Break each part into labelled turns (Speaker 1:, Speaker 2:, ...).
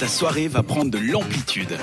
Speaker 1: ta soirée va prendre de l'amplitude.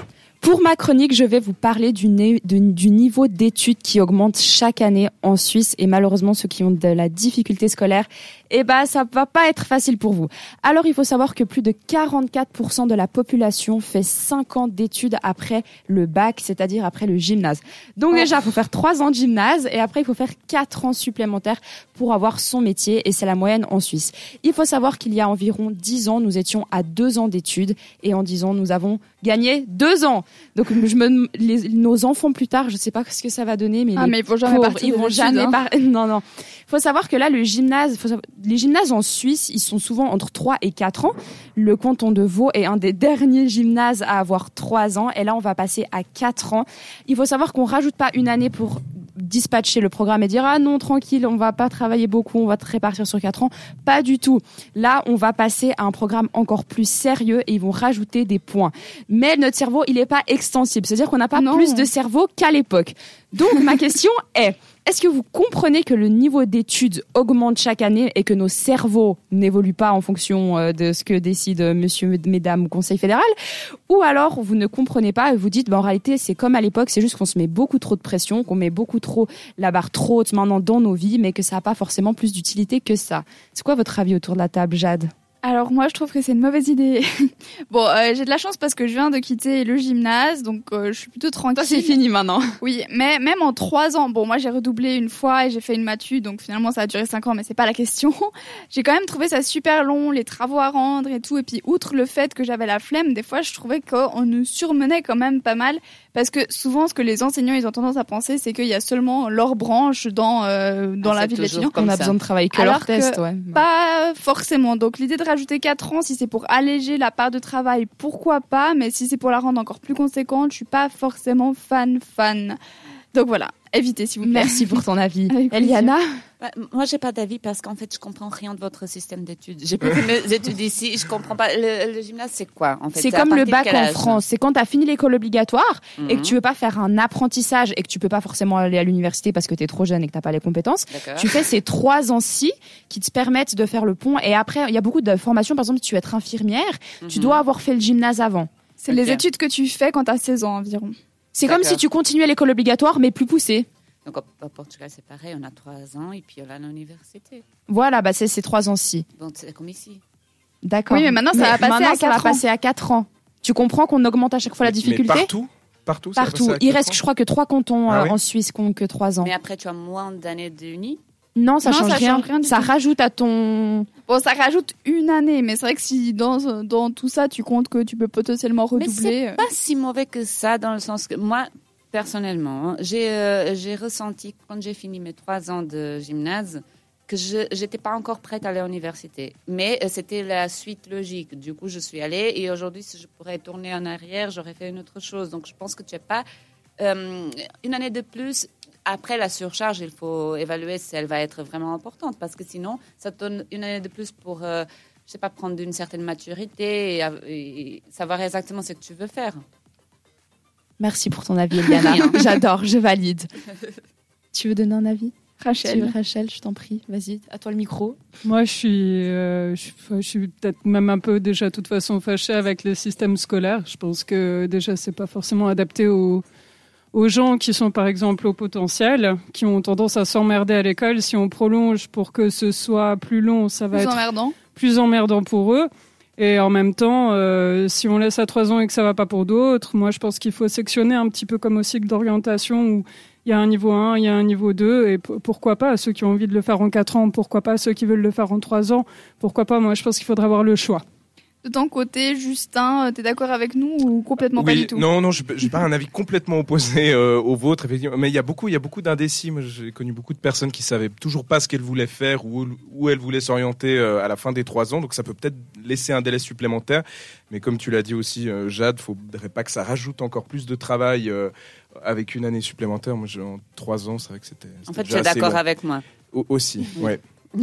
Speaker 2: Pour ma chronique, je vais vous parler du, du niveau d'études qui augmente chaque année en Suisse et malheureusement ceux qui ont de la difficulté scolaire, eh ben ça va pas être facile pour vous. Alors il faut savoir que plus de 44% de la population fait 5 ans d'études après le bac, c'est-à-dire après le gymnase. Donc oh. déjà, il faut faire 3 ans de gymnase et après il faut faire 4 ans supplémentaires pour avoir son métier et c'est la moyenne en Suisse. Il faut savoir qu'il y a environ 10 ans, nous étions à 2 ans d'études et en 10 ans, nous avons gagné 2 ans. Donc je me, nos enfants plus tard, je sais pas ce que ça va donner, mais,
Speaker 3: ah, mais ils vont jamais
Speaker 2: ils vont jamais hein. Non, non. Faut savoir que là, le gymnase, les gymnases en Suisse, ils sont souvent entre 3 et 4 ans. Le canton de Vaud est un des derniers gymnases à avoir 3 ans, et là, on va passer à 4 ans. Il faut savoir qu'on rajoute pas une année pour dispatcher le programme et dire ah non tranquille on va pas travailler beaucoup on va te répartir sur quatre ans. Pas du tout. Là on va passer à un programme encore plus sérieux et ils vont rajouter des points. Mais notre cerveau il est pas extensible. C'est à dire qu'on n'a pas plus de cerveau qu'à l'époque. Donc ma question est est-ce que vous comprenez que le niveau d'études augmente chaque année et que nos cerveaux n'évoluent pas en fonction euh, de ce que décide euh, monsieur, mesdames ou conseil fédéral? Ou alors vous ne comprenez pas et vous dites, bah, en réalité, c'est comme à l'époque, c'est juste qu'on se met beaucoup trop de pression, qu'on met beaucoup trop la barre trop haute maintenant dans nos vies, mais que ça n'a pas forcément plus d'utilité que ça. C'est quoi votre avis autour de la table, Jade?
Speaker 3: Alors moi je trouve que c'est une mauvaise idée. bon, euh, j'ai de la chance parce que je viens de quitter le gymnase, donc euh, je suis plutôt tranquille. Toi
Speaker 2: c'est fini maintenant.
Speaker 3: Oui, mais même en trois ans, bon moi j'ai redoublé une fois et j'ai fait une matu, donc finalement ça a duré cinq ans, mais c'est pas la question. j'ai quand même trouvé ça super long, les travaux à rendre et tout, et puis outre le fait que j'avais la flemme, des fois je trouvais qu'on nous surmenait quand même pas mal, parce que souvent ce que les enseignants ils ont tendance à penser, c'est qu'il y a seulement leur branche dans euh, dans ah, la vie des étudiants.
Speaker 2: On a besoin de travailler que leur test, ouais.
Speaker 3: Pas forcément. Donc l'idée de rajouter 4 ans, si c'est pour alléger la part de travail, pourquoi pas, mais si c'est pour la rendre encore plus conséquente, je suis pas forcément fan fan. Donc voilà, évitez s'il vous plaît.
Speaker 2: Merci pour ton avis. Eliana
Speaker 4: bah, Moi, j'ai pas d'avis parce qu'en fait, je comprends rien de votre système d'études. J'ai pas fait mes études ici, je comprends pas. Le, gymnase, c'est quoi en fait?
Speaker 2: C'est comme le bac en France. C'est quand tu as fini l'école obligatoire et que mhm. tu veux pas faire un apprentissage et que tu peux pas forcément aller à l'université parce que tu es trop jeune et que t'as pas les compétences. Tu fais ces trois ans-ci qui te permettent de faire le pont. Et après, il y a beaucoup de formations. Par exemple, si tu veux être infirmière, tu mhm. dois avoir fait le gymnase avant.
Speaker 3: C'est les études que tu fais quand tu as 16 ans environ.
Speaker 2: C'est comme si tu continuais l'école obligatoire, mais plus poussée.
Speaker 4: Donc au, Portugal, c'est pareil, on a trois ans et puis on a l'université.
Speaker 2: Voilà, bah c'est ces trois ans-ci.
Speaker 4: Donc c'est comme ici.
Speaker 2: D'accord.
Speaker 3: Oui, mais maintenant, ça va passer à 4
Speaker 2: ça va passer à 4 ans. Tu comprends qu'on augmente à chaque fois la difficulté
Speaker 5: mais partout Partout,
Speaker 2: Partout. Il reste, je crois, que trois cantons ah euh, en Suisse qui ont que 3 ans.
Speaker 4: Mais après, tu as moins d'années d'uni
Speaker 2: non, ça ne change rien. ça rajoute à ton.
Speaker 3: Bon, ça rajoute une année, mais c'est vrai que si dans, dans tout ça, tu comptes que tu peux potentiellement redoubler. Mais
Speaker 4: c'est euh. pas si mauvais que ça, dans le sens que moi, personnellement, hein, j'ai euh, j'ai ressenti quand j'ai fini mes trois ans de gymnase que je n'étais pas encore prête à aller à l'université. Mais euh, c'était la suite logique. Du coup, je suis allée et aujourd'hui, si je pourrais tourner en arrière, j'aurais fait une autre chose. Donc, je pense que tu n'as pas une année de plus après la surcharge, il faut évaluer si elle va être vraiment importante, parce que sinon, ça te donne une année de plus pour, euh, je sais pas, prendre une certaine maturité et, savoir exactement ce que tu veux faire.
Speaker 2: Merci pour ton avis, Eliana. J'adore, je valide. tu veux donner un avis?
Speaker 3: Rachel.
Speaker 2: Rachel, je t'en prie, vas-y, à toi le micro.
Speaker 6: Moi, je suis, euh, je, je suis peut-être même un peu déjà, de toute façon, fâchée avec le système scolaire. Je pense que déjà, c'est pas forcément adapté aux, aux gens qui sont par exemple au potentiel, qui ont tendance à s'emmerder à l'école. Si on prolonge pour que ce soit plus long, ça va
Speaker 3: plus
Speaker 6: être
Speaker 3: emmerdant.
Speaker 6: plus emmerdant pour eux. Et en même temps, euh, si on laisse à trois ans et que ça va pas pour d'autres, moi je pense qu'il faut sectionner un petit peu comme au cycle d'orientation où il y a un niveau 1, il y a un niveau 2, et pourquoi pas ceux qui ont envie de le faire en quatre ans, pourquoi pas ceux qui veulent le faire en trois ans, pourquoi pas, moi je pense qu'il faudrait avoir le choix.
Speaker 3: De ton côté, Justin, tu es d'accord avec nous ou complètement pas du tout?
Speaker 5: Non, non, je n'ai pas un avis complètement opposé euh, au vôtre, effectivement. Mais il y a beaucoup, il y a beaucoup d'indécis. j'ai connu beaucoup de personnes qui savaient toujours pas ce qu'elles voulaient faire ou où elles voulaient s'orienter euh, à la fin des trois ans. Donc ça peut peut-être laisser un délai supplémentaire. Mais comme tu l'as dit aussi, euh, Jade, faudrait pas que ça rajoute encore plus de travail avec une année supplémentaire. Moi, en trois ans, c'est vrai que c'était.
Speaker 4: En fait, tu es d'accord avec moi.
Speaker 5: aussi, ouais.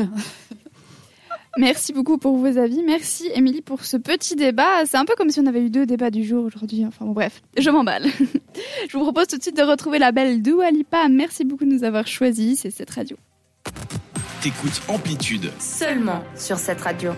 Speaker 3: Merci beaucoup pour vos avis. Merci Émilie pour ce petit débat. C'est un peu comme si on avait eu deux débats du jour aujourd'hui. Enfin bon, bref, je m'emballe. je vous propose tout de suite de retrouver la belle Dua Lipa. Merci beaucoup de nous avoir choisis. C'est cette radio.
Speaker 1: T'écoutes Amplitude.
Speaker 7: Seulement sur cette radio.